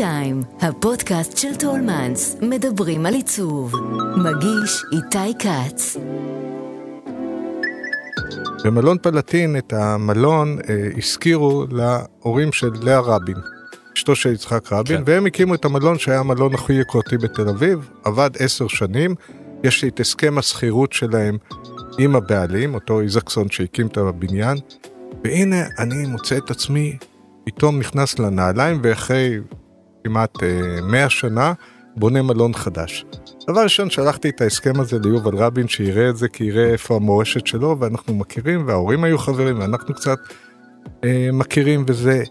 טיים, הפודקאסט של טולמנס, מדברים על עיצוב. מגיש איתי כץ. במלון פלטין את המלון אה, הזכירו להורים של לאה רבין, אשתו של יצחק רבין, כן. והם הקימו את המלון שהיה המלון הכי יקרותי בתל אביב, עבד עשר שנים, יש לי את הסכם השכירות שלהם עם הבעלים, אותו איזקסון שהקים את הבניין, והנה אני מוצא את עצמי פתאום נכנס לנעליים ואחרי כמעט אה, 100 שנה בונה מלון חדש. דבר ראשון שלחתי את ההסכם הזה ליובל רבין שיראה את זה כי יראה איפה המורשת שלו ואנחנו מכירים וההורים היו חברים ואנחנו קצת אה, מכירים וזה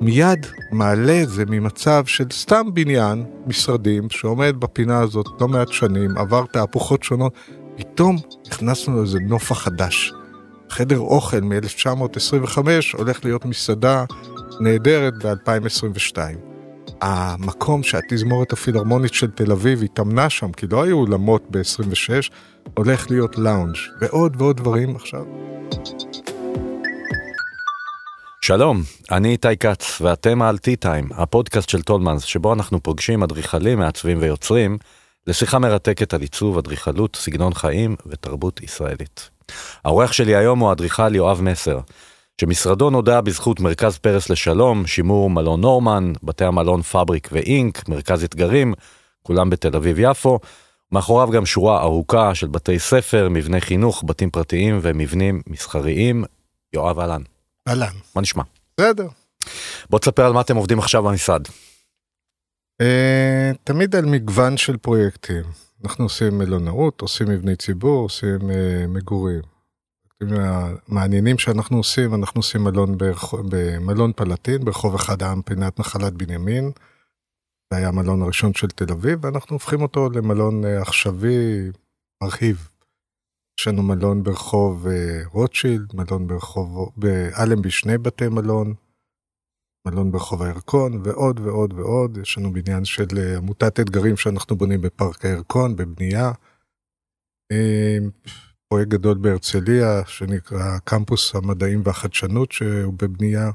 מיד מעלה את זה ממצב של סתם בניין משרדים שעומד בפינה הזאת לא מעט שנים עבר תהפוכות שונות פתאום נכנסנו לאיזה נופח חדש. חדר אוכל מ-1925 הולך להיות מסעדה נהדרת ב-2022. המקום שהתזמורת הפילהרמונית של תל אביב התאמנה שם, כי לא היו אולמות ב-26, הולך להיות לאונג' ועוד ועוד דברים עכשיו. שלום, אני איתי כץ, ואתם על T-Time, הפודקאסט של טולמנס, שבו אנחנו פוגשים אדריכלים, מעצבים ויוצרים, לשיחה מרתקת על עיצוב, אדריכלות, סגנון חיים ותרבות ישראלית. האורח שלי היום הוא האדריכל יואב מסר, שמשרדו נודע בזכות מרכז פרס לשלום, שימור מלון נורמן, בתי המלון פאבריק ואינק, מרכז אתגרים, כולם בתל אביב-יפו. מאחוריו גם שורה ארוכה של בתי ספר, מבני חינוך, בתים פרטיים ומבנים מסחריים. יואב אהלן. אהלן. מה נשמע? בסדר. בוא תספר על מה אתם עובדים עכשיו במשרד. אה, תמיד על מגוון של פרויקטים. אנחנו עושים מלונאות, עושים מבני ציבור, עושים אה, מגורים. המעניינים שאנחנו עושים, אנחנו עושים מלון ברחוב, במלון פלטין, ברחוב אחד העם פינת נחלת בנימין. זה היה המלון הראשון של תל אביב, ואנחנו הופכים אותו למלון אה, עכשווי מרחיב. יש לנו מלון ברחוב אה, רוטשילד, מלון ברחוב, באלנבי שני בתי מלון, מלון ברחוב הירקון, ועוד ועוד ועוד. יש לנו בניין של אה, עמותת אתגרים שאנחנו בונים בפארק הירקון, בבנייה. פרויקט גדול בהרצליה שנקרא קמפוס המדעים והחדשנות שהוא בבנייה.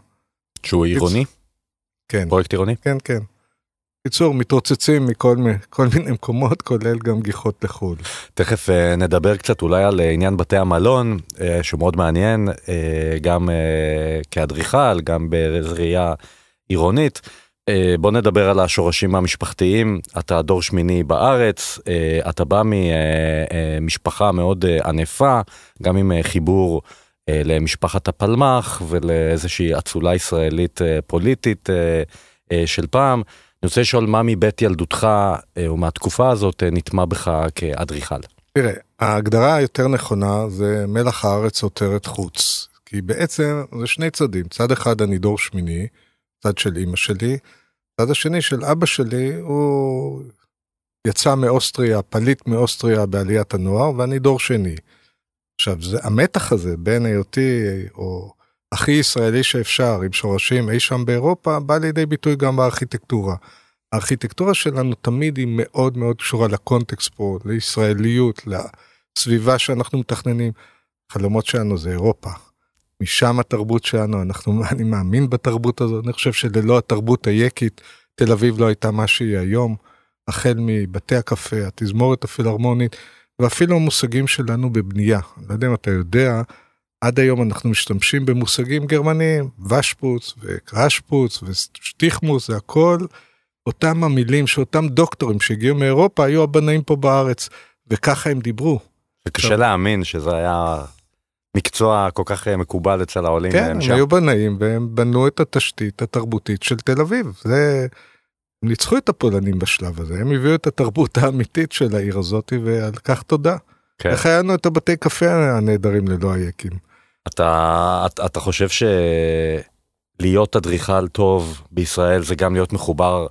שהוא עירוני? כן. פרויקט עירוני? כן, כן. קיצור, מתרוצצים מכל כל מיני מקומות, כולל גם גיחות לחו"ל. תכף uh, נדבר קצת אולי על uh, עניין בתי המלון, uh, שהוא מאוד מעניין, uh, גם uh, כאדריכל, גם בראייה עירונית. אה, בוא נדבר על השורשים המשפחתיים, אתה דור שמיני בארץ, אה, אתה בא ממשפחה אה, מאוד ענפה, גם עם חיבור למשפחת הפלמ"ח ולאיזושהי אצולה ישראלית פוליטית של פעם. אני רוצה לשאול מה מבית ילדותך או מהתקופה הזאת נטמע בך כאדריכל. תראה, ההגדרה היותר נכונה זה מלח הארץ עותרת חוץ. כי בעצם זה שני צדדים, צד אחד אני דור שמיני, צד של אימא שלי, צד השני של אבא שלי הוא יצא מאוסטריה, פליט מאוסטריה בעליית הנוער, ואני דור שני. עכשיו, זה, המתח הזה בין היותי או הכי ישראלי שאפשר, עם שורשים אי שם באירופה, בא לידי ביטוי גם בארכיטקטורה. הארכיטקטורה שלנו תמיד היא מאוד מאוד קשורה לקונטקסט פה, לישראליות, לסביבה שאנחנו מתכננים. חלומות שלנו זה אירופה, משם התרבות שלנו, אנחנו, אני מאמין בתרבות הזאת, אני חושב שללא התרבות היקית, תל אביב לא הייתה מה שהיא היום, החל מבתי הקפה, התזמורת הפילהרמונית, ואפילו המושגים שלנו בבנייה. אני לא יודע אם אתה יודע, עד היום אנחנו משתמשים במושגים גרמניים, ושפוץ וקרשפוץ ושטיחמוס, זה הכל אותם המילים שאותם דוקטורים שהגיעו מאירופה היו הבנאים פה בארץ, וככה הם דיברו. זה קשה להאמין שזה היה מקצוע כל כך אה, מקובל אצל העולים. כן, הם היו בנאים והם בנו את התשתית התרבותית של תל אביב. זה... הם ניצחו את הפולנים בשלב הזה, הם הביאו את התרבות האמיתית של העיר הזאת ועל כך תודה. כן. איך היה לנו את הבתי קפה הנהדרים ללא היקים. אתה, אתה, אתה חושב שלהיות אדריכל טוב בישראל זה גם להיות מחובר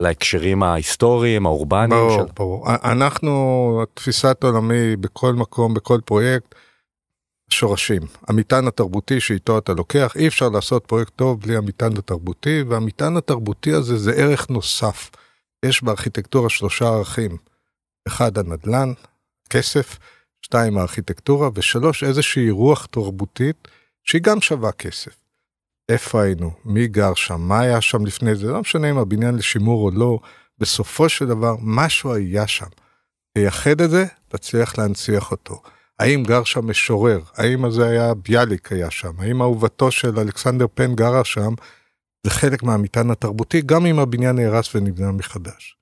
להקשרים ההיסטוריים, האורבניים? ברור, של... ברור. אנחנו, תפיסת עולמי בכל מקום, בכל פרויקט, שורשים. המטען התרבותי שאיתו אתה לוקח, אי אפשר לעשות פרויקט טוב בלי המטען התרבותי, והמטען התרבותי הזה זה ערך נוסף. יש בארכיטקטורה שלושה ערכים. אחד, הנדל"ן, כסף, שתיים, הארכיטקטורה, ושלוש, איזושהי רוח תרבותית שהיא גם שווה כסף. איפה היינו, מי גר שם, מה היה שם לפני זה, לא משנה אם הבניין לשימור או לא, בסופו של דבר משהו היה שם. תייחד את זה, תצליח להנציח אותו. האם גר שם משורר? האם זה היה ביאליק היה שם? האם אהובתו של אלכסנדר פן גרה שם? זה חלק מהמטען התרבותי, גם אם הבניין נהרס ונבנה מחדש.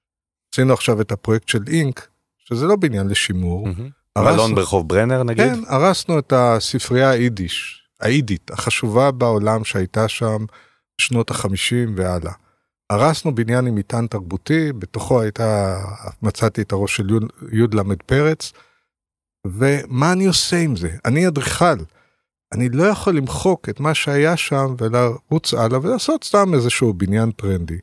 עשינו עכשיו את הפרויקט של אינק, שזה לא בניין לשימור. מלון ברחוב ברנר נגיד? כן, הרסנו את הספרייה היידיש, היידית, החשובה בעולם שהייתה שם בשנות החמישים והלאה. הרסנו בניין עם מטען תרבותי, בתוכו הייתה, מצאתי את הראש של י"ל פרץ, ומה אני עושה עם זה? אני אדריכל. אני לא יכול למחוק את מה שהיה שם ולרוץ הלאה ולעשות סתם איזשהו בניין טרנדי.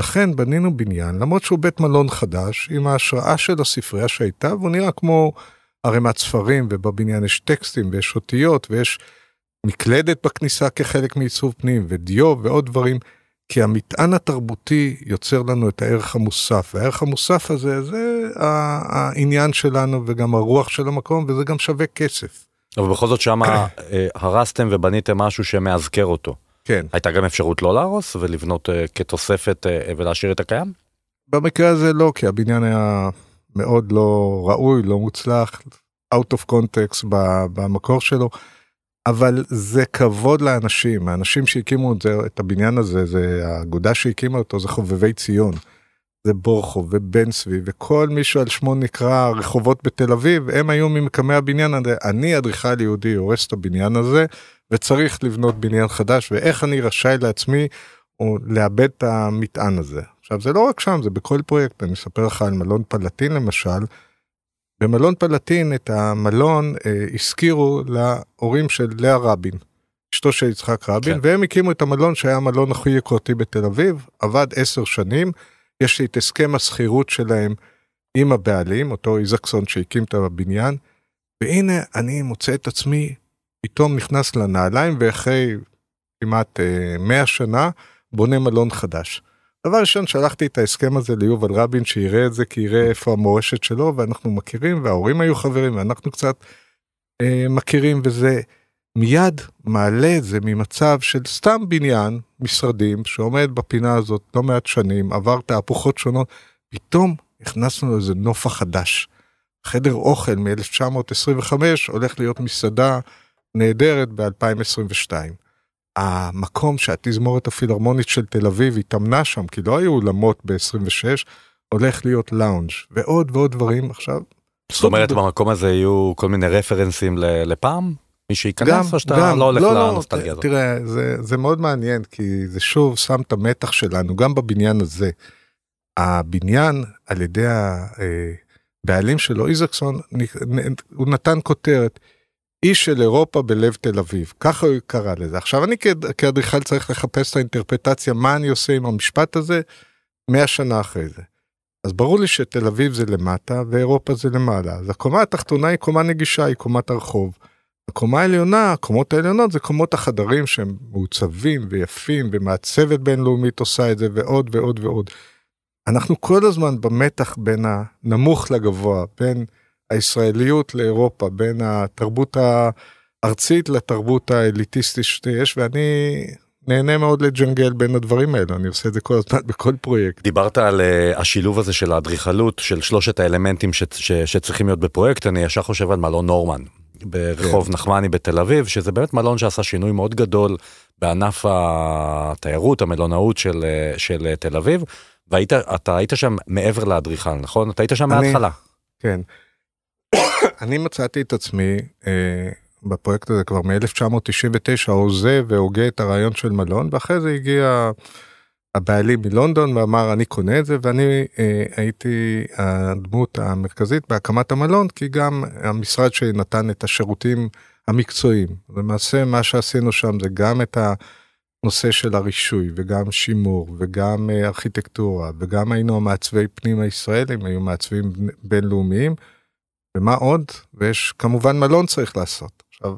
לכן בנינו בניין, למרות שהוא בית מלון חדש, עם ההשראה של הספרייה שהייתה, והוא נראה כמו ערימת ספרים, ובבניין יש טקסטים ויש אותיות ויש מקלדת בכניסה כחלק מעיצוב פנים, ודיו ועוד דברים. כי המטען התרבותי יוצר לנו את הערך המוסף, והערך המוסף הזה זה העניין שלנו וגם הרוח של המקום וזה גם שווה כסף. אבל בכל זאת שמה אה, הרסתם ובניתם משהו שמאזכר אותו. כן. הייתה גם אפשרות לא להרוס ולבנות uh, כתוספת uh, ולהשאיר את הקיים? במקרה הזה לא, כי הבניין היה מאוד לא ראוי, לא מוצלח, out of context במקור שלו. אבל זה כבוד לאנשים, האנשים שהקימו את, זה, את הבניין הזה, זה האגודה שהקימה אותו, זה חובבי ציון. זה בורחוב ובן צבי וכל מי שעל שמו נקרא רחובות בתל אביב, הם היו ממקמי הבניין הזה. אני אדריכל יהודי הורס את הבניין הזה וצריך לבנות בניין חדש ואיך אני רשאי לעצמי או לאבד את המטען הזה. עכשיו זה לא רק שם, זה בכל פרויקט, אני אספר לך על מלון פלטין למשל. במלון פלטין את המלון אה, השכירו להורים של לאה רבין, אשתו של יצחק רבין, כן. והם הקימו את המלון שהיה המלון הכי יקרותי בתל אביב, עבד עשר שנים, יש לי את הסכם השכירות שלהם עם הבעלים, אותו איזקסון שהקים את הבניין, והנה אני מוצא את עצמי פתאום נכנס לנעליים ואחרי כמעט אה, 100 שנה בונה מלון חדש. דבר ראשון שלחתי את ההסכם הזה ליובל רבין שיראה את זה כי יראה איפה המורשת שלו ואנחנו מכירים וההורים היו חברים ואנחנו קצת אה, מכירים וזה מיד מעלה את זה ממצב של סתם בניין משרדים שעומד בפינה הזאת לא מעט שנים עבר תהפוכות שונות פתאום הכנסנו איזה נופח חדש. חדר אוכל מ-1925 הולך להיות מסעדה נהדרת ב-2022. המקום שהתזמורת הפילהרמונית של תל אביב התאמנה שם, כי לא היו אולמות ב-26, הולך להיות לאונג' ועוד ועוד דברים עכשיו. זאת אומרת במקום הזה יהיו כל מיני רפרנסים לפעם? מי שייכנס או שאתה גם, לא הולך לא, לנוסטלגיה לא, הזאת? תראה, זה, זה מאוד מעניין כי זה שוב שם את המתח שלנו גם בבניין הזה. הבניין על ידי הבעלים שלו איזקסון הוא נתן כותרת איש של אירופה בלב תל אביב, ככה הוא קרא לזה. עכשיו אני כאדריכל צריך לחפש את האינטרפטציה מה אני עושה עם המשפט הזה 100 שנה אחרי זה. אז ברור לי שתל אביב זה למטה ואירופה זה למעלה. אז הקומה התחתונה היא קומה נגישה, היא קומת הרחוב. הקומה העליונה, הקומות העליונות זה קומות החדרים שהם מעוצבים ויפים ומעצבת בינלאומית עושה את זה ועוד ועוד ועוד. אנחנו כל הזמן במתח בין הנמוך לגבוה, בין הישראליות לאירופה, בין התרבות הארצית לתרבות האליטיסטית שיש, ואני נהנה מאוד לג'נגל בין הדברים האלו, אני עושה את זה כל הזמן בכל פרויקט. דיברת על uh, השילוב הזה של האדריכלות, של שלושת האלמנטים ש- ש- שצריכים להיות בפרויקט, אני ישר חושב על מלון נורמן. ברחוב כן. נחמני בתל אביב, שזה באמת מלון שעשה שינוי מאוד גדול בענף התיירות, המלונאות של, אה, של תל אביב, ואתה היית שם מעבר לאדריכל, נכון? אתה היית שם מההתחלה. כן. אני מצאתי את עצמי אה, בפרויקט הזה כבר מ-1999 הוזה והוגה את הרעיון של מלון ואחרי זה הגיע הבעלים מלונדון ואמר אני קונה את זה ואני אה, הייתי הדמות המרכזית בהקמת המלון כי גם המשרד שלי נתן את השירותים המקצועיים. למעשה מה שעשינו שם זה גם את הנושא של הרישוי וגם שימור וגם אה, ארכיטקטורה וגם היינו המעצבי פנים הישראלים היו מעצבים בינלאומיים. ומה עוד? ויש כמובן מלון צריך לעשות. עכשיו,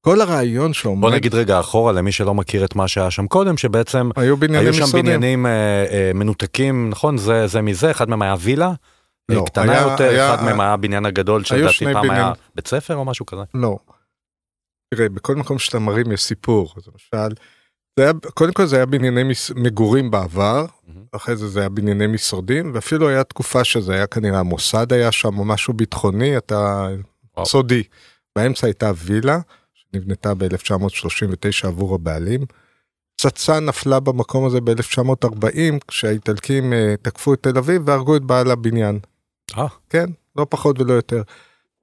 כל הרעיון שעומד... בוא נגיד רגע אחורה למי שלא מכיר את מה שהיה שם קודם, שבעצם היו, בניינים היו שם מסודים. בניינים אה, אה, מנותקים, נכון? זה, זה מזה, אחד מהם היה וילה, לא, קטנה היה, יותר, היה, אחד מהם היה הבניין הגדול שלדעתי פעם בניין... היה בית ספר או משהו כזה. לא. תראה, בכל מקום שאתה מרים יש סיפור. למשל, זה היה, קודם כל זה היה בנייני מס- מגורים בעבר, מהמם. אחרי זה זה היה בנייני משרדים, ואפילו היה תקופה שזה היה כנראה המוסד היה שם או משהו ביטחוני, אתה וואו. סודי. באמצע הייתה וילה, שנבנתה ב-1939 עבור הבעלים. פצצה נפלה במקום הזה ב-1940, כשהאיטלקים אה, תקפו את תל אביב והרגו את בעל הבניין. אה. כן, לא פחות ולא יותר.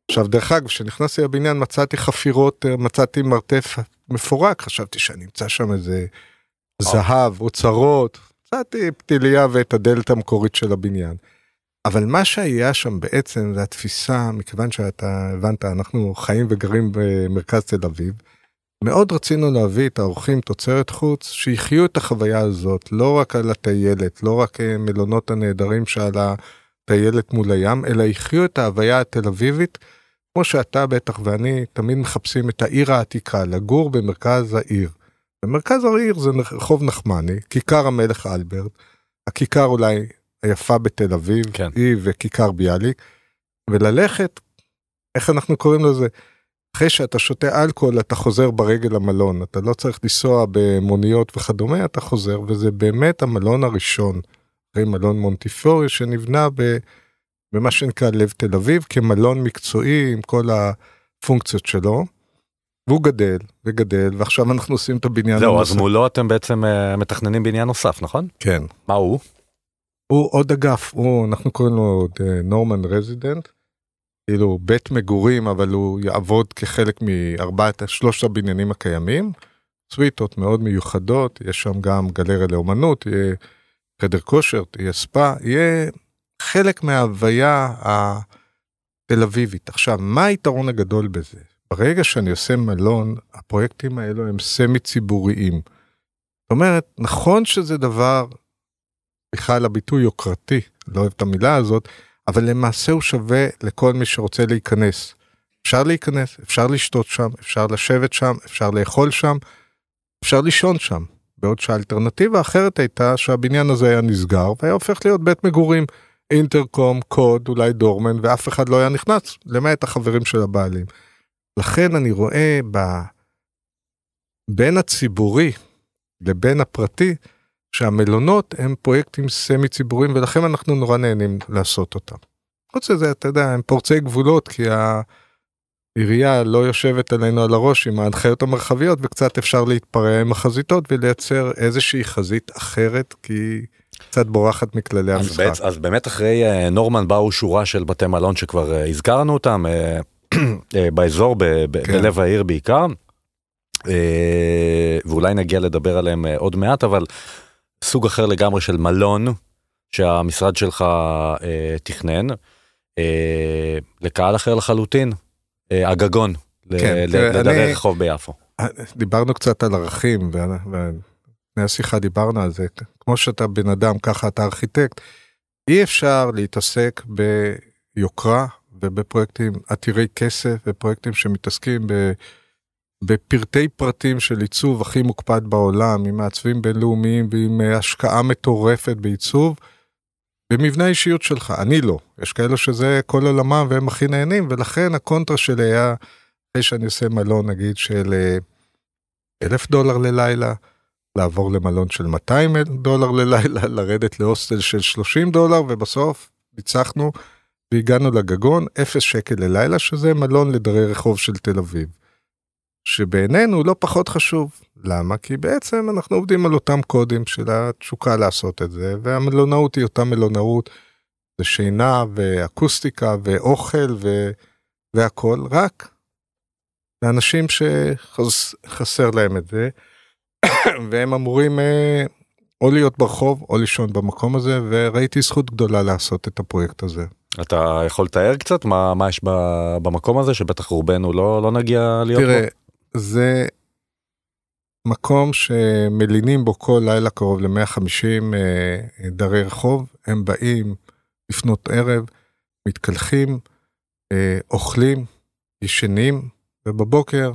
עכשיו, דרך אגב, כשנכנסתי לבניין מצאתי חפירות, אה, מצאתי מרתף מפורק, חשבתי שאני אמצא שם איזה זהב, אוצרות, מצאתי פתיליה ואת הדלת המקורית של הבניין. אבל מה שהיה שם בעצם זה התפיסה, מכיוון שאתה הבנת, אנחנו חיים וגרים במרכז תל אביב, מאוד רצינו להביא את האורחים תוצרת חוץ, שיחיו את החוויה הזאת, לא רק על הטיילת, לא רק אה, מלונות הנהדרים שעל הטיילת מול הים, אלא יחיו את ההוויה התל אביבית, כמו שאתה בטח ואני תמיד מחפשים את העיר העתיקה, לגור במרכז העיר. במרכז העיר זה רחוב נחמני, כיכר המלך אלברט, הכיכר אולי היפה בתל אביב, כן. היא וכיכר ביאליק, וללכת, איך אנחנו קוראים לזה? אחרי שאתה שותה אלכוהול אתה חוזר ברגל למלון, אתה לא צריך לנסוע במוניות וכדומה, אתה חוזר, וזה באמת המלון הראשון, אחרי מלון מונטיפורי שנבנה ב, במה שנקרא לב תל אביב, כמלון מקצועי עם כל הפונקציות שלו. והוא גדל וגדל ועכשיו אנחנו עושים את הבניין זהו, אז. מולו אתם בעצם אה, מתכננים בניין נוסף, נכון? כן. מה הוא? הוא עוד אגף, הוא, אנחנו קוראים לו נורמן רזידנט, כאילו בית מגורים, אבל הוא יעבוד כחלק מארבעת, שלושת הבניינים הקיימים. סוויטות מאוד מיוחדות, יש שם גם גלריה לאומנות, יהיה חדר כושר, תהיה ספא, יהיה חלק מההוויה התל אביבית. עכשיו, מה היתרון הגדול בזה? ברגע שאני עושה מלון, הפרויקטים האלו הם סמי ציבוריים. זאת אומרת, נכון שזה דבר בכלל הביטוי יוקרתי, לא אוהב את המילה הזאת, אבל למעשה הוא שווה לכל מי שרוצה להיכנס. אפשר להיכנס, אפשר לשתות שם, אפשר לשבת שם, אפשר לאכול שם, אפשר לישון שם. בעוד שהאלטרנטיבה האחרת הייתה שהבניין הזה היה נסגר והיה הופך להיות בית מגורים, אינטרקום, קוד, אולי דורמן, ואף אחד לא היה נכנס, למעט החברים של הבעלים. לכן אני רואה ב... בין הציבורי לבין הפרטי, שהמלונות הם פרויקטים סמי ציבוריים ולכן אנחנו נורא נהנים לעשות אותם. חוץ מזה אתה יודע הם פורצי גבולות כי העירייה לא יושבת עלינו על הראש עם ההנחיות המרחביות וקצת אפשר להתפרע עם החזיתות ולייצר איזושהי חזית אחרת כי קצת בורחת מכללי אז, המשחק. בעצ, אז באמת אחרי אה, נורמן באו שורה של בתי מלון שכבר אה, הזכרנו אותם אה, באזור ב, כן. בלב העיר בעיקר. ואולי נגיע לדבר עליהם עוד מעט אבל סוג אחר לגמרי של מלון שהמשרד שלך תכנן לקהל אחר לחלוטין הגגון כן, לדרי אני- רחוב ביפו. דיברנו קצת על ערכים ולפני השיחה דיברנו על זה כמו שאתה בן אדם ככה אתה ארכיטקט אי אפשר להתעסק ביוקרה ובפרויקטים עתירי כסף ופרויקטים שמתעסקים ב, בפרטי פרטים של עיצוב הכי מוקפד בעולם עם מעצבים בינלאומיים ועם אה, השקעה מטורפת בעיצוב. במבנה האישיות שלך אני לא יש כאלו שזה כל עולמם והם הכי נהנים ולכן הקונטרה שלי היה אחרי שאני עושה מלון נגיד של אה, אלף דולר ללילה, לעבור למלון של 200 דולר ללילה, לרדת להוסטל של 30 דולר ובסוף ניצחנו והגענו לגגון 0 שקל ללילה שזה מלון לדרי רחוב של תל אביב. שבעינינו לא פחות חשוב. למה? כי בעצם אנחנו עובדים על אותם קודים של התשוקה לעשות את זה והמלונאות היא אותה מלונאות. זה שינה ואקוסטיקה ואוכל ו... והכל רק לאנשים שחסר להם את זה והם אמורים אה, או להיות ברחוב או לישון במקום הזה וראיתי זכות גדולה לעשות את הפרויקט הזה. אתה יכול לתאר קצת מה, מה יש ב- במקום הזה שבטח רובנו לא, לא נגיע להיות תראה, בו? זה מקום שמלינים בו כל לילה קרוב ל-150 אה, דרי רחוב, הם באים לפנות ערב, מתקלחים, אה, אוכלים, ישנים, ובבוקר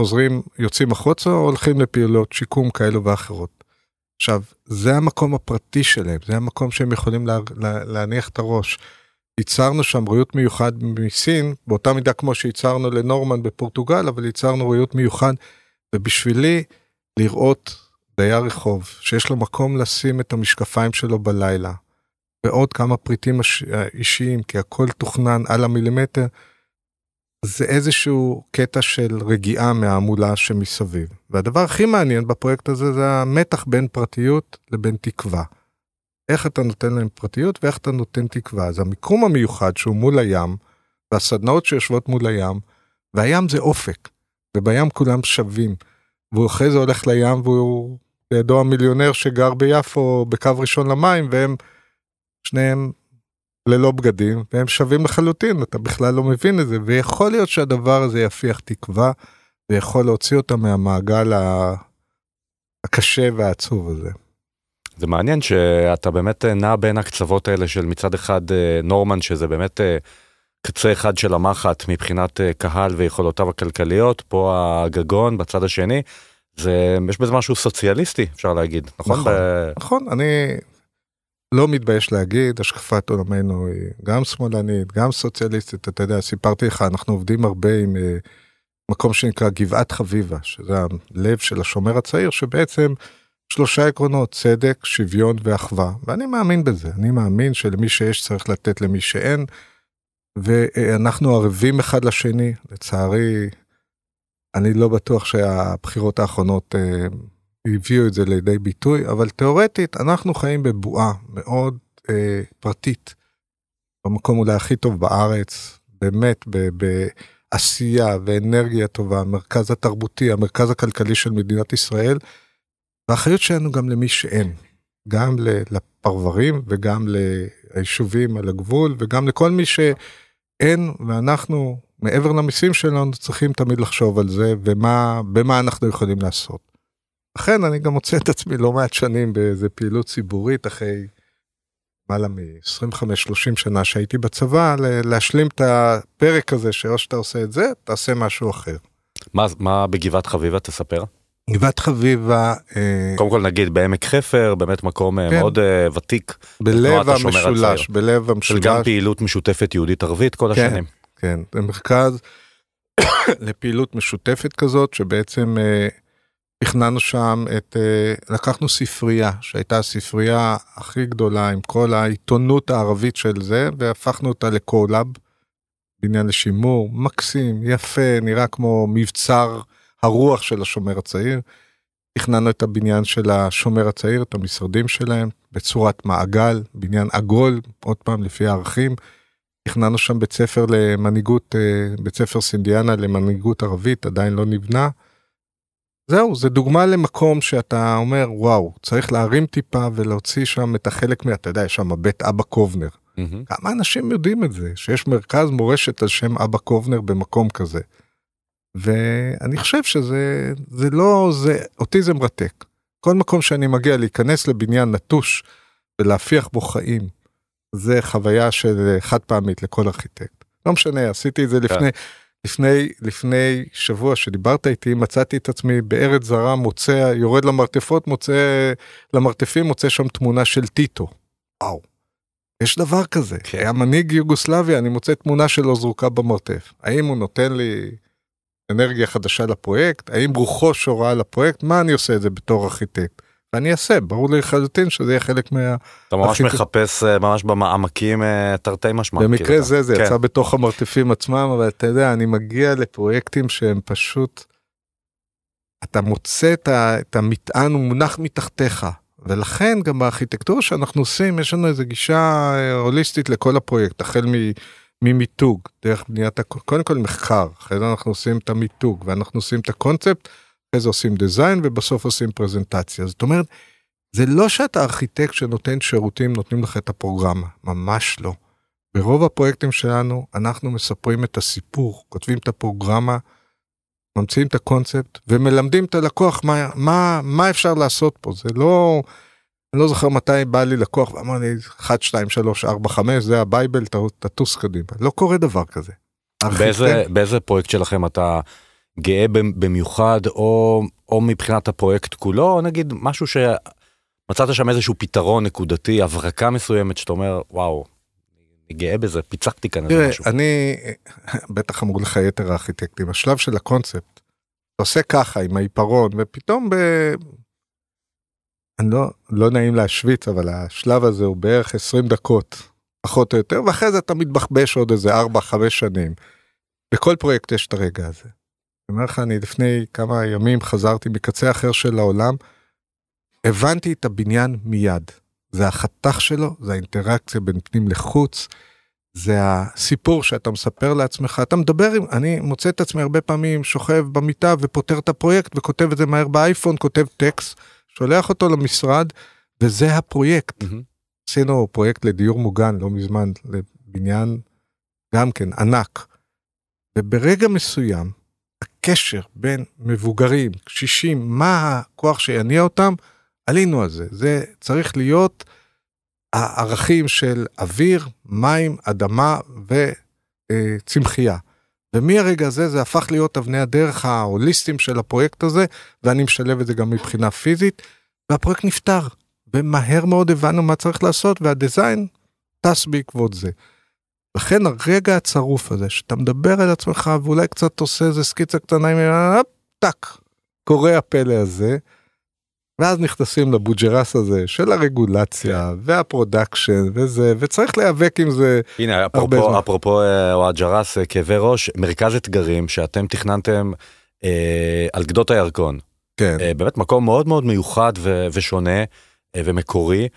חוזרים, יוצאים החוצה או הולכים לפעילות שיקום כאלו ואחרות. עכשיו, זה המקום הפרטי שלהם, זה המקום שהם יכולים לה, לה, להניח את הראש. ייצרנו שם ריהוט מיוחד מסין, באותה מידה כמו שייצרנו לנורמן בפורטוגל, אבל ייצרנו ריהוט מיוחד, ובשבילי לראות דייר רחוב שיש לו מקום לשים את המשקפיים שלו בלילה, ועוד כמה פריטים אישיים, כי הכל תוכנן על המילימטר, זה איזשהו קטע של רגיעה מההמולה שמסביב. והדבר הכי מעניין בפרויקט הזה זה המתח בין פרטיות לבין תקווה. איך אתה נותן להם פרטיות ואיך אתה נותן תקווה. אז המיקום המיוחד שהוא מול הים, והסדנאות שיושבות מול הים, והים זה אופק, ובים כולם שווים. והוא אחרי זה הולך לים והוא לידו המיליונר שגר ביפו בקו ראשון למים, והם שניהם ללא בגדים, והם שווים לחלוטין, אתה בכלל לא מבין את זה, ויכול להיות שהדבר הזה יפיח תקווה, ויכול להוציא אותה מהמעגל הקשה והעצוב הזה. זה מעניין שאתה באמת נע בין הקצוות האלה של מצד אחד אה, נורמן, שזה באמת אה, קצה אחד של המחט מבחינת אה, קהל ויכולותיו הכלכליות, פה הגגון בצד השני. זה, יש בזה משהו סוציאליסטי אפשר להגיד, נכון? נכון, ב... נכון, אני לא מתבייש להגיד, השקפת עולמנו היא גם שמאלנית, גם סוציאליסטית, אתה יודע, סיפרתי לך, אנחנו עובדים הרבה עם uh, מקום שנקרא גבעת חביבה, שזה הלב של השומר הצעיר, שבעצם שלושה עקרונות, צדק, שוויון ואחווה, ואני מאמין בזה, אני מאמין שלמי שיש צריך לתת למי שאין, ואנחנו ערבים אחד לשני, לצערי, אני לא בטוח שהבחירות האחרונות uh, הביאו את זה לידי ביטוי, אבל תאורטית אנחנו חיים בבועה מאוד אה, פרטית, במקום אולי הכי טוב בארץ, באמת בעשייה ואנרגיה טובה, המרכז התרבותי, המרכז הכלכלי של מדינת ישראל, והאחריות שלנו גם למי שאין, גם לפרברים וגם ליישובים על הגבול וגם לכל מי שאין, ואנחנו מעבר למיסים שלנו צריכים תמיד לחשוב על זה ומה, אנחנו יכולים לעשות. לכן אני גם מוצא את עצמי לא מעט שנים באיזה פעילות ציבורית אחרי למעלה מ-25-30 שנה שהייתי בצבא, להשלים את הפרק הזה שאו שאתה עושה את זה, תעשה משהו אחר. מה, מה בגבעת חביבה תספר? גבעת חביבה, אה, קודם כל נגיד בעמק חפר, באמת מקום אה, כן. מאוד uh, ותיק. בלב המשולש, בלב המשולש. של גם פעילות משותפת יהודית ערבית כל כן, השנים. כן, זה מרכז לפעילות משותפת כזאת שבעצם uh, תכננו שם את, אה, לקחנו ספרייה שהייתה הספרייה הכי גדולה עם כל העיתונות הערבית של זה והפכנו אותה לקולאב, בניין לשימור, מקסים, יפה, נראה כמו מבצר הרוח של השומר הצעיר. תכננו את הבניין של השומר הצעיר, את המשרדים שלהם, בצורת מעגל, בניין עגול, עוד פעם לפי הערכים. תכננו שם בית ספר למנהיגות, אה, בית ספר סינדיאנה למנהיגות ערבית, עדיין לא נבנה. זהו, זה דוגמה למקום שאתה אומר, וואו, צריך להרים טיפה ולהוציא שם את החלק מה... אתה יודע, יש שם בית אבא קובנר. Mm-hmm. כמה אנשים יודעים את זה, שיש מרכז מורשת על שם אבא קובנר במקום כזה. ואני חושב שזה זה לא, זה, אותי זה מרתק. כל מקום שאני מגיע להיכנס לבניין נטוש ולהפיח בו חיים, זה חוויה של חד פעמית לכל ארכיטקט. לא משנה, עשיתי את זה לפני, yeah. לפני לפני שבוע שדיברת איתי מצאתי את עצמי בארץ זרה מוצא יורד למרתפות מוצא למרתפים מוצא שם תמונה של טיטו. וואו. יש דבר כזה כן. היה מנהיג יוגוסלביה אני מוצא תמונה שלו זרוקה במרתף האם הוא נותן לי אנרגיה חדשה לפרויקט האם רוחו שורה לפרויקט מה אני עושה את זה בתור ארכיטקט. ואני אעשה ברור לי לחלוטין שזה יהיה חלק מה... אתה ממש החיתוך... מחפש אה, ממש במעמקים אה, תרתי משמע. במקרה כאילו זה זה כן. יצא בתוך המרתפים עצמם אבל אתה יודע אני מגיע לפרויקטים שהם פשוט. אתה מוצא את, ה... את המטען הוא מונח מתחתיך ולכן גם בארכיטקטורה שאנחנו עושים יש לנו איזה גישה אה, הוליסטית לכל הפרויקט החל מ... ממיתוג דרך בניית קודם כל מחקר אחרי זה אנחנו עושים את המיתוג ואנחנו עושים את הקונספט. אחרי זה עושים design ובסוף עושים פרזנטציה. זאת אומרת, זה לא שאתה ארכיטקט שנותן שירותים, נותנים לך את הפרוגרמה, ממש לא. ברוב הפרויקטים שלנו אנחנו מספרים את הסיפור, כותבים את הפרוגרמה, ממציאים את הקונספט ומלמדים את הלקוח מה, מה, מה אפשר לעשות פה. זה לא, אני לא זוכר מתי בא לי לקוח ואמר לי 1, 2, 3, 4, 5, זה ה bible, תטוס קדימה. לא קורה דבר כזה. באיזה, באיזה פרויקט שלכם אתה גאה במיוחד או או מבחינת הפרויקט כולו או נגיד משהו שמצאת שם איזשהו פתרון נקודתי הברקה מסוימת שאתה אומר וואו. אני גאה בזה פיצחתי כאן איזה משהו. אני בטח אמרו לך יתר הארכיטקטים השלב של הקונספט. עושה ככה עם העיפרון ופתאום ב... אני לא, לא נעים להשוויץ אבל השלב הזה הוא בערך 20 דקות פחות או יותר ואחרי זה אתה מתבחבש עוד איזה 4-5 שנים. בכל פרויקט יש את הרגע הזה. אני אומר לך אני לפני כמה ימים חזרתי מקצה אחר של העולם. הבנתי את הבניין מיד. זה החתך שלו, זה האינטראקציה בין פנים לחוץ, זה הסיפור שאתה מספר לעצמך, אתה מדבר עם, אני מוצא את עצמי הרבה פעמים שוכב במיטה ופותר את הפרויקט וכותב את זה מהר באייפון, כותב טקסט, שולח אותו למשרד, וזה הפרויקט. Mm-hmm. עשינו פרויקט לדיור מוגן לא מזמן, לבניין גם כן ענק. וברגע מסוים, הקשר בין מבוגרים, קשישים, מה הכוח שיניע אותם, עלינו על זה. זה צריך להיות הערכים של אוויר, מים, אדמה וצמחייה. ומהרגע הזה זה הפך להיות אבני הדרך ההוליסטיים של הפרויקט הזה, ואני משלב את זה גם מבחינה פיזית, והפרויקט נפתר. ומהר מאוד הבנו מה צריך לעשות, וה design טס בעקבות זה. לכן הרגע הצרוף הזה, שאתה מדבר על עצמך ואולי קצת עושה איזה סקיצה קטנה, טאק, קורה הפלא הזה. ואז נכנסים לווג'ע ראס הזה של הרגולציה כן. וה production וזה וצריך להיאבק עם זה. הנה אפרופו אפרופו אה, ווג'ע ראס אה, כאבי ראש מרכז אתגרים שאתם תכננתם אה, על גדות הירקון. כן. אה, באמת מקום מאוד מאוד מיוחד ו- ושונה אה, ומקורי.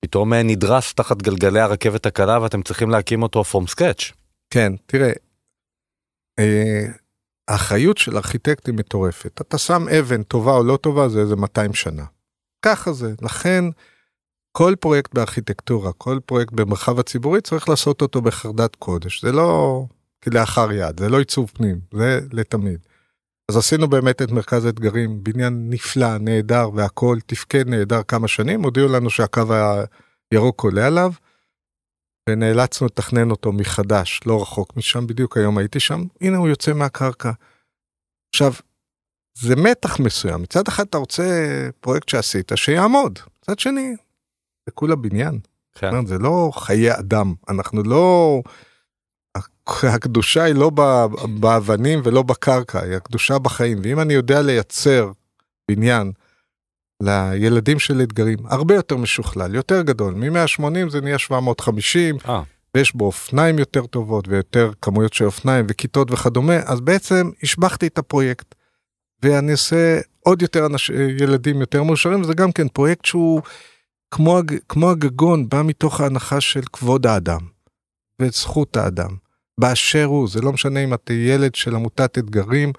פתאום אה, נדרס תחת גלגלי הרכבת הקלה ואתם צריכים להקים אותו from sketch. כן תראה. אה, האחריות של ארכיטקט היא מטורפת. אתה שם אבן טובה או לא טובה זה איזה 200 שנה. ככה זה. לכן כל פרויקט בארכיטקטורה, כל פרויקט במרחב הציבורי צריך לעשות אותו בחרדת קודש. זה לא כלאחר יד, זה לא עיצוב פנים, זה לתמיד. אז עשינו באמת את מרכז האתגרים, בניין נפלא, נהדר והכל, תפקד נהדר כמה שנים, הודיעו לנו שהקו הירוק עולה עליו. ונאלצנו לתכנן אותו מחדש, לא רחוק משם, בדיוק היום הייתי שם, הנה הוא יוצא מהקרקע. עכשיו, זה מתח מסוים, מצד אחד אתה רוצה פרויקט שעשית שיעמוד, מצד שני, זה כולה בניין. כן. זה לא חיי אדם, אנחנו לא... הקדושה היא לא באבנים ולא בקרקע, היא הקדושה בחיים, ואם אני יודע לייצר בניין לילדים של אתגרים הרבה יותר משוכלל יותר גדול מ-180 זה נהיה 750 아. אה. ויש בו אופניים יותר טובות ויותר כמויות של אופניים וכיתות וכדומה אז בעצם השבחתי את הפרויקט. ואני עושה עוד יותר אנש... ילדים יותר מאושרים זה גם כן פרויקט שהוא כמו, כמו הגגון בא מתוך ההנחה של כבוד האדם וזכות האדם באשר הוא זה לא משנה אם אתה ילד של עמותת אתגרים.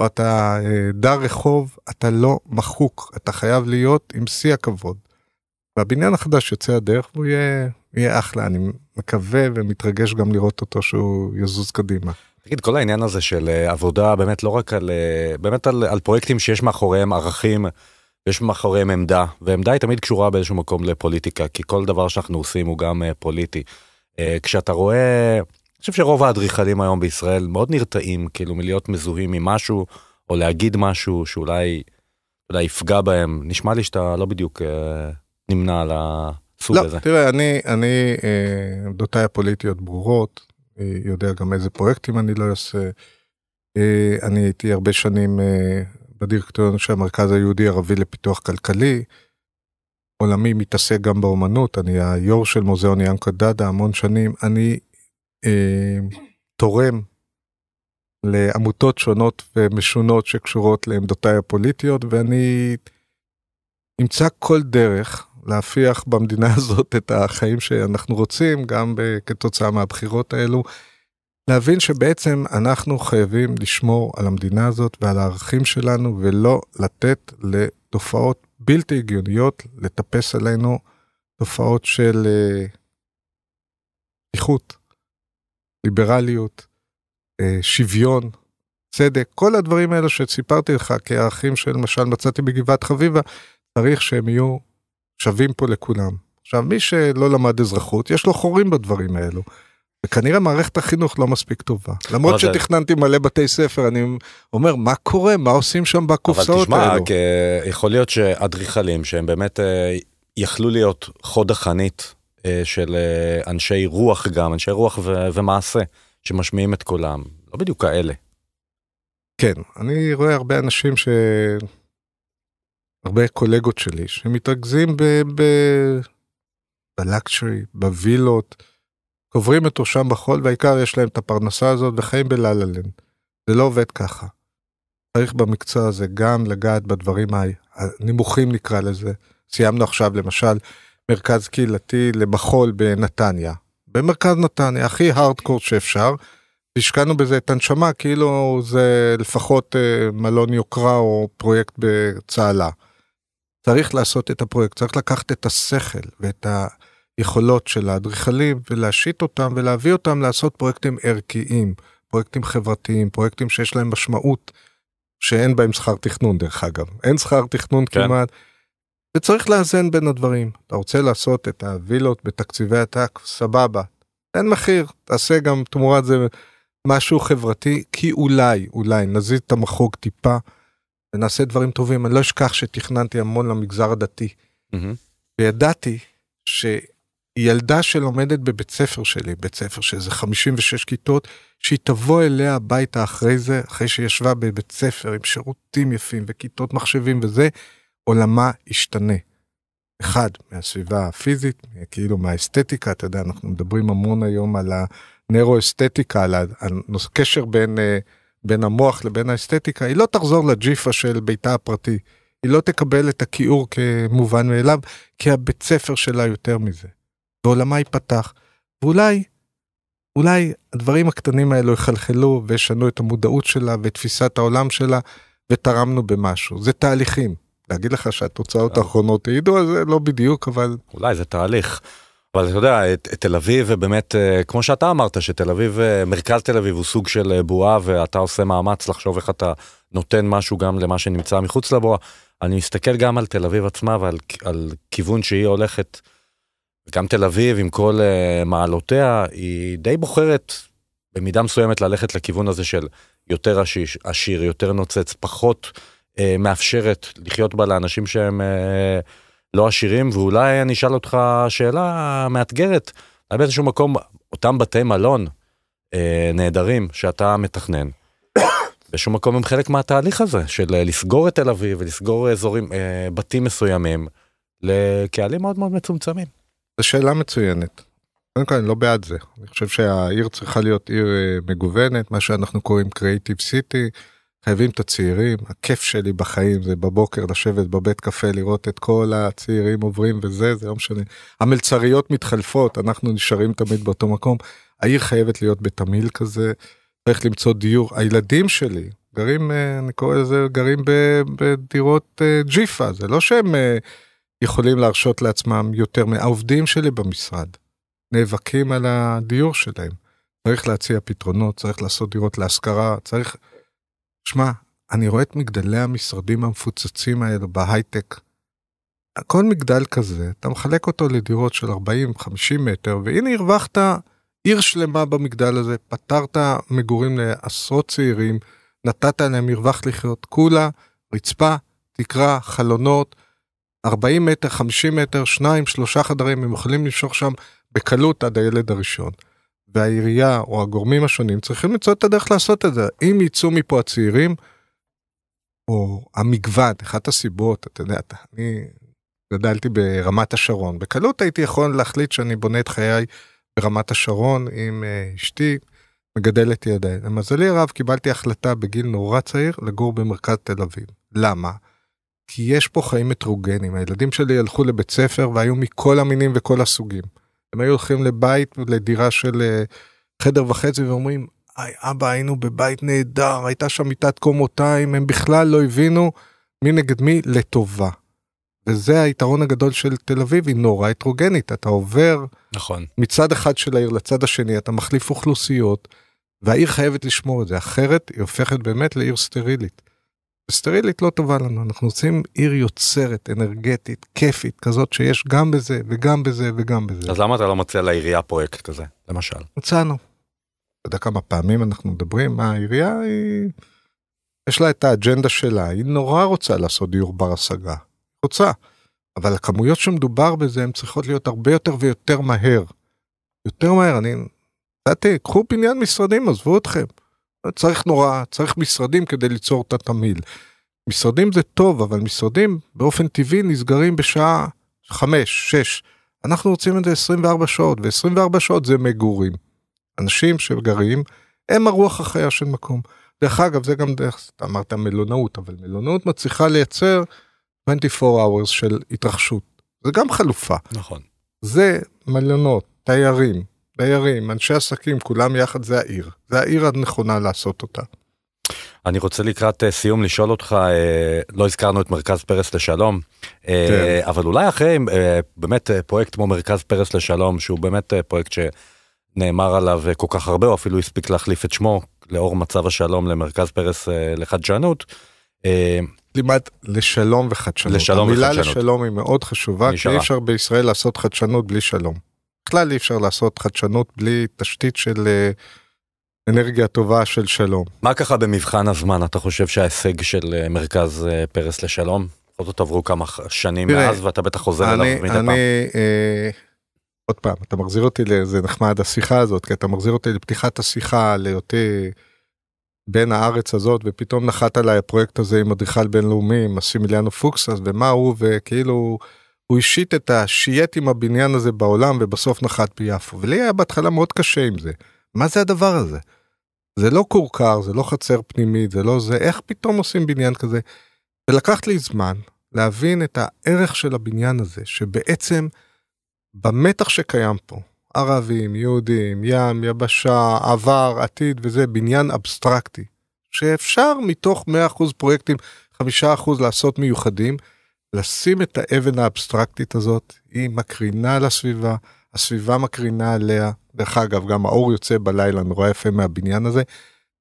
או אתה אה, דר רחוב, אתה לא מחוק, אתה חייב להיות עם שיא הכבוד. והבניין החדש יוצא הדרך והוא יהיה, יהיה אחלה, אני מקווה ומתרגש גם לראות אותו שהוא יזוז קדימה. תגיד, כל העניין הזה של אה, עבודה באמת לא רק על, אה, באמת על, על פרויקטים שיש מאחוריהם ערכים, יש מאחוריהם עמדה, ועמדה היא תמיד קשורה באיזשהו מקום לפוליטיקה, כי כל דבר שאנחנו עושים הוא גם פוליטי. כשאתה רואה אני חושב שרוב האדריכלים היום בישראל מאוד נרתעים כאילו מלהיות מזוהים עם משהו או להגיד משהו שאולי אולי יפגע בהם נשמע לי שאתה לא בדיוק אה, נמנע על הסוג לא, הזה. תראה אני אני אה, עמדותיי הפוליטיות ברורות אה, יודע גם איזה פרויקטים אני לא אעשה. אה, אני הייתי הרבה שנים אה, בדירקטוריון של המרכז היהודי ערבי לפיתוח כלכלי. עולמי מתעסק גם באומנות אני היו"ר של מוזיאון ינקו דאדה המון שנים אני אה, תורם לעמותות שונות ומשונות שקשורות לעמדותיי הפוליטיות ואני אמצא כל דרך להפיח במדינה הזאת את החיים שאנחנו רוצים גם כתוצאה מהבחירות האלו. להבין שבעצם אנחנו חייבים לשמור על המדינה הזאת ועל הערכים שלנו ולא לתת לתופעות בלתי הגיוניות לטפס עלינו תופעות של אה, איכות. ליברליות, אה, שוויון, צדק, כל הדברים האלה שסיפרתי לך כערכים שלמשל מצאתי בגבעת חביבה, צריך שהם יהיו שווים פה לכולם. עכשיו מי שלא למד אזרחות יש לו חורים בדברים האלו. וכנראה מערכת החינוך לא מספיק טובה. למרות שתכננתי מלא בתי ספר, אני אומר, מה קורה? מה עושים שם בקופסאות האלו? אבל תשמע, יכול להיות שאדריכלים שהם באמת אה, יכלו להיות חוד החנית של אה, אנשי רוח גם, אנשי רוח ו- ומעשה, שמשמיעים את קולם. לא בדיוק כאלה. כן, אני רואה הרבה אנשים ש... הרבה קולגות שלי שמתרכזים ב... ב... בלקשרי, בווילות, קוברים את ראשם בחול והעיקר יש להם את הפרנסה הזאת וחיים בלה-לה-לנד. זה לא עובד ככה. צריך במקצוע הזה גם לגעת בדברים הנמוכים נקרא לזה. סיימנו עכשיו למשל מרכז קהילתי למחול בנתניה. במרכז נתניה, הכי הארדקור שאפשר. השקענו בזה את הנשמה כאילו זה לפחות אה, מלון יוקרה או פרויקט בצהלה. צריך לעשות את הפרויקט, צריך לקחת את השכל ואת היכולות של האדריכלים ולהשית אותם ולהביא אותם לעשות פרויקטים ערכיים, פרויקטים חברתיים, פרויקטים שיש להם משמעות שאין בהם שכר תכנון דרך אגב, אין שכר תכנון כן. כמעט. וצריך לאזן בין הדברים, אתה רוצה לעשות את הווילות בתקציבי עתק, סבבה, אין מחיר, תעשה גם תמורת זה משהו חברתי, כי אולי, אולי נזיז את המחוג טיפה ונעשה דברים טובים. אני לא אשכח שתכננתי המון למגזר הדתי, mm-hmm. וידעתי שילדה שלומדת בבית ספר שלי, בית ספר שזה 56 כיתות, שהיא תבוא אליה הביתה אחרי זה, אחרי שישבה בבית ספר עם שירותים יפים וכיתות מחשבים וזה, עולמה ישתנה. אחד, מהסביבה הפיזית, כאילו מהאסתטיקה, אתה יודע, אנחנו מדברים המון היום על הנרו-אסתטיקה, על הקשר בין, אה, בין המוח לבין האסתטיקה, היא לא תחזור לג'יפה של ביתה הפרטי. היא לא תקבל את הכיעור כמובן מאליו, כי הבית ספר שלה יותר מזה. ועולמה ייפתח. ואולי, אולי הדברים הקטנים האלו יחלחלו וישנו את המודעות שלה ואת תפיסת העולם שלה, ותרמנו במשהו. זה תהליכים. להגיד לך שהתוצאות אה. האחרונות העידו על זה לא בדיוק אבל אולי זה תהליך. אבל אתה יודע את, את תל אביב ובאמת אה, כמו שאתה אמרת שתל אביב אה, מרכז תל אביב הוא סוג של בועה ואתה עושה מאמץ לחשוב איך אתה נותן משהו גם למה שנמצא מחוץ לבועה. אני מסתכל גם על תל אביב עצמה ועל על כיוון שהיא הולכת. גם תל אביב עם כל uh, מעלותיה היא די בוחרת במידה מסוימת ללכת לכיוון הזה של יותר עשיר, עשיר יותר נוצץ פחות אה, מאפשרת לחיות בה לאנשים שהם אה, לא עשירים, ואולי אני אשאל אותך שאלה מאתגרת, באיזשהו מקום אותם בתי מלון אה, נהדרים שאתה מתכנן, באיזשהו מקום הם חלק מהתהליך הזה של לסגור את תל אביב ולסגור אזורים, בתים מסוימים לקהלים מאוד מאוד מצומצמים. זו שאלה מצוינת. קודם כל אני לא בעד זה, אני חושב שהעיר צריכה להיות עיר מגוונת, מה שאנחנו קוראים Creative City. חייבים את הצעירים, הכיף שלי בחיים זה בבוקר לשבת בבית קפה לראות את כל הצעירים עוברים וזה, זה לא משנה. המלצריות מתחלפות, אנחנו נשארים תמיד באותו מקום. העיר חייבת להיות בתמיל כזה, צריך למצוא דיור. הילדים שלי גרים, אה, אני קורא לזה, גרים בדירות אה, ג'יפה, זה לא שהם אה, יכולים להרשות לעצמם יותר מהעובדים שלי במשרד. נאבקים על הדיור שלהם. צריך להציע פתרונות, צריך לעשות דירות להשכרה, צריך... שמע, אני רואה את מגדלי המשרדים המפוצצים האלה בהייטק. כל מגדל כזה, אתה מחלק אותו לדירות של 40-50 מטר, והנה הרווחת עיר שלמה במגדל הזה, פתרת מגורים לעשרות צעירים, נתת להם מרווח לחיות, כולה, רצפה, תקרה, חלונות, 40 מטר, 50 מטר, שניים, שלושה חדרים, הם יכולים למשוך שם בקלות עד הילד הראשון. והעירייה או הגורמים השונים צריכים למצוא את הדרך לעשות את זה. אם יצאו מפה הצעירים, או המגוון, אחת הסיבות, אתה יודע, אני גדלתי ברמת השרון, בקלות הייתי יכול להחליט שאני בונה את חיי ברמת השרון עם uh, אשתי, מגדל את ידיי. למזלי הרב קיבלתי החלטה בגיל נורא צעיר לגור במרכז תל אביב. למה? כי יש פה חיים הטרוגנים, הילדים שלי הלכו לבית ספר והיו מכל המינים וכל הסוגים. הם היו הולכים לבית, לדירה של אה, חדר וחצי ואומרים, היי אבא היינו בבית נהדר, הייתה שם מיטת קומותיים, הם בכלל לא הבינו מי נגד מי לטובה. וזה היתרון הגדול של תל אביב, היא נורא הטרוגנית, אתה עובר נכון. מצד אחד של העיר לצד השני, אתה מחליף אוכלוסיות, והעיר חייבת לשמור את זה, אחרת היא הופכת באמת לעיר סטרילית. סטרילית לא טובה לנו, אנחנו רוצים עיר יוצרת, אנרגטית, כיפית, כזאת שיש גם בזה וגם בזה וגם בזה. אז למה אתה לא מציע לעירייה פרויקט כזה, למשל? מצאנו. אתה יודע כמה פעמים אנחנו מדברים, מה העירייה היא... יש לה את האג'נדה שלה, היא נורא רוצה לעשות דיור בר השגה. רוצה. אבל הכמויות שמדובר בזה הן צריכות להיות הרבה יותר ויותר מהר. יותר מהר, אני... נתתי, קחו בניין משרדים, עזבו אתכם. צריך נורא, צריך משרדים כדי ליצור את התמהיל. משרדים זה טוב, אבל משרדים באופן טבעי נסגרים בשעה 5, 6. אנחנו רוצים את זה 24 שעות, ו-24 שעות זה מגורים. אנשים שגרים, הם הרוח החיה של מקום. דרך אגב, זה גם דרך, אתה אמרת מלונאות, אבל מלונאות מצליחה לייצר 24 hours של התרחשות. זה גם חלופה. נכון. זה מלונות, תיירים, דיירים, אנשי עסקים, כולם יחד זה העיר. זה העיר הנכונה לעשות אותה. אני רוצה לקראת אה, סיום לשאול אותך, אה, לא הזכרנו את מרכז פרס לשלום, אה, כן. אבל אולי אחרי באמת פרויקט כמו מרכז פרס לשלום, שהוא באמת פרויקט שנאמר עליו כל כך הרבה, או אפילו הספיק להחליף את שמו לאור מצב השלום למרכז פרס לחדשנות. לימד לשלום וחדשנות. לשלום המילה וחדשנות. לשלום היא מאוד חשובה, כי. אי אפשר בישראל לעשות חדשנות בלי שלום. בכלל אי אפשר לעשות חדשנות בלי תשתית של אה, אנרגיה טובה של שלום. מה ככה במבחן הזמן אתה חושב שההישג של אה, מרכז אה, פרס לשלום? בכל זאת עברו כמה שנים תראה, מאז ואתה בטח חוזר אני, אליו מדי פעם. אני, אה, עוד פעם, אתה מחזיר אותי, ל- זה נחמד השיחה הזאת, כי אתה מחזיר אותי לפתיחת השיחה, להיותי בין הארץ הזאת, ופתאום נחת עליי הפרויקט הזה עם אדריכל בינלאומי, עם אסימיליאנו פוקסס, ומה הוא, וכאילו, הוא השית את השייט עם הבניין הזה בעולם, ובסוף נחת ביפו. ולי היה בהתחלה מאוד קשה עם זה. מה זה הדבר הזה? זה לא כורכר, זה לא חצר פנימית, זה לא זה, איך פתאום עושים בניין כזה? ולקח לי זמן להבין את הערך של הבניין הזה, שבעצם במתח שקיים פה, ערבים, יהודים, ים, יבשה, עבר, עתיד וזה, בניין אבסטרקטי, שאפשר מתוך 100% פרויקטים, 5% לעשות מיוחדים, לשים את האבן האבסטרקטית הזאת, היא מקרינה לסביבה, הסביבה מקרינה עליה, דרך אגב, גם האור יוצא בלילה נורא יפה מהבניין הזה,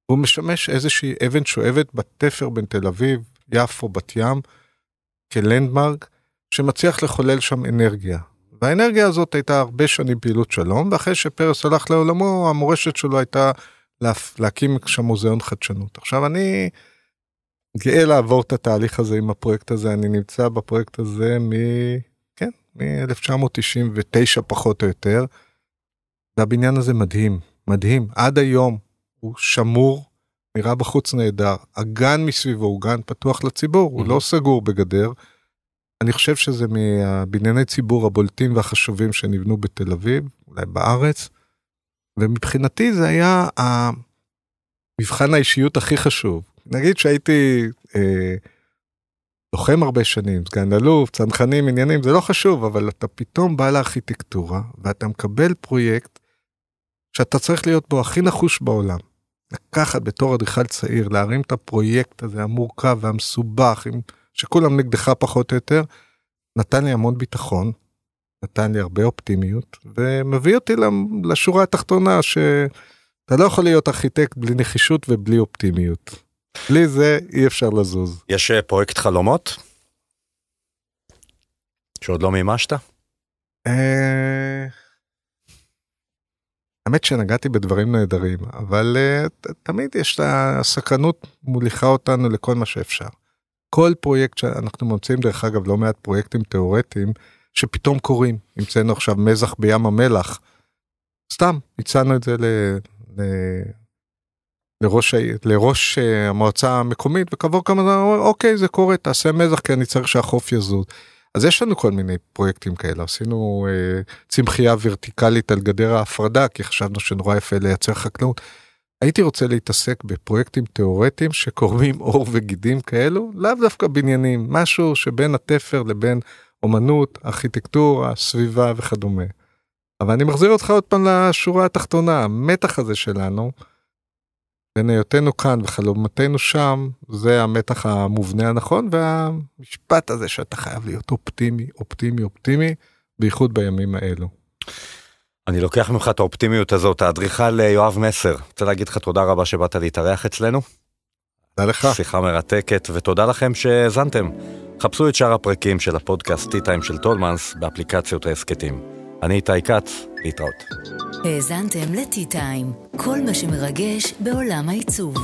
והוא משמש איזושהי אבן שואבת בתפר בין תל אביב, יפו, בת ים, כלנדמרק, שמצליח לחולל שם אנרגיה. והאנרגיה הזאת הייתה הרבה שנים פעילות שלום, ואחרי שפרס הלך לעולמו, המורשת שלו הייתה לה, להקים שם מוזיאון חדשנות. עכשיו אני גאה לעבור את התהליך הזה עם הפרויקט הזה, אני נמצא בפרויקט הזה מ... כן, מ-1999 פחות או יותר, והבניין הזה מדהים, מדהים, עד היום הוא שמור, נראה בחוץ נהדר, הגן מסביבו הוא גן פתוח לציבור, הוא Mhm. לא סגור בגדר. אני חושב שזה מהבנייני ציבור הבולטים והחשובים שנבנו בתל אביב, אולי בארץ, ומבחינתי זה היה המבחן האישיות הכי חשוב. נגיד שהייתי אה, לוחם הרבה שנים, סגן אלוף, צנחנים, עניינים, זה לא חשוב, אבל אתה פתאום בא לארכיטקטורה, ואתה מקבל פרויקט שאתה צריך להיות בו הכי נחוש בעולם. לקחת בתור אדריכל צעיר, להרים את הפרויקט הזה המורכב והמסובך, עם, שכולם נגדך פחות או יותר, נתן לי המון ביטחון, נתן לי הרבה אופטימיות, ומביא אותי לשורה התחתונה, שאתה לא יכול להיות ארכיטקט בלי נחישות ובלי אופטימיות. בלי זה אי אפשר לזוז. יש אה, פרויקט חלומות? שעוד לא מימשת? אה, האמת שנגעתי בדברים נהדרים, אבל אה, תמיד יש את הסקרנות מוליכה אותנו לכל מה שאפשר. כל פרויקט שאנחנו ממציאים, דרך אגב, לא מעט פרויקטים תיאורטיים, שפתאום קורים. המצאנו עכשיו מזח בים המלח. סתם, הצענו את זה. ל... לראש, העיר- לראש אה, המועצה המקומית, וכעבור כמה זמן, הוא אומר, אוקיי, זה קורה, תעשה מזח, כי אני צריך שהחוף יזוז. אז יש לנו כל מיני פרויקטים כאלה, עשינו אה, צמחייה ורטיקלית על גדר ההפרדה, כי חשבנו שנורא יפה לייצר חקלאות. הייתי רוצה להתעסק בפרויקטים תיאורטיים שקורמים עור וגידים כאלו, לאו דווקא בניינים, משהו שבין התפר לבין אומנות, ארכיטקטורה, סביבה וכדומה. אבל אני מחזיר אותך עוד פעם לשורה התחתונה, המתח הזה שלנו, בין היותנו כאן וחלומתנו שם, זה המתח המובנה הנכון, והמשפט הזה שאתה חייב להיות אופטימי, אופטימי, אופטימי, בייחוד בימים האלו. אני לוקח ממך את האופטימיות הזאת, האדריכל אה, יואב מסר, רוצה להגיד לך תודה רבה שבאת להתארח אצלנו, תודה לך. שיחה מרתקת, ותודה לכם שהאזנתם. חפשו את שאר הפרקים של הפודקאסט T-Time של טולמנס באפליקציות ההסכתים. אני איתי כץ, להתראות. האזנתם לטי-טיים, כל מה שמרגש בעולם העיצוב.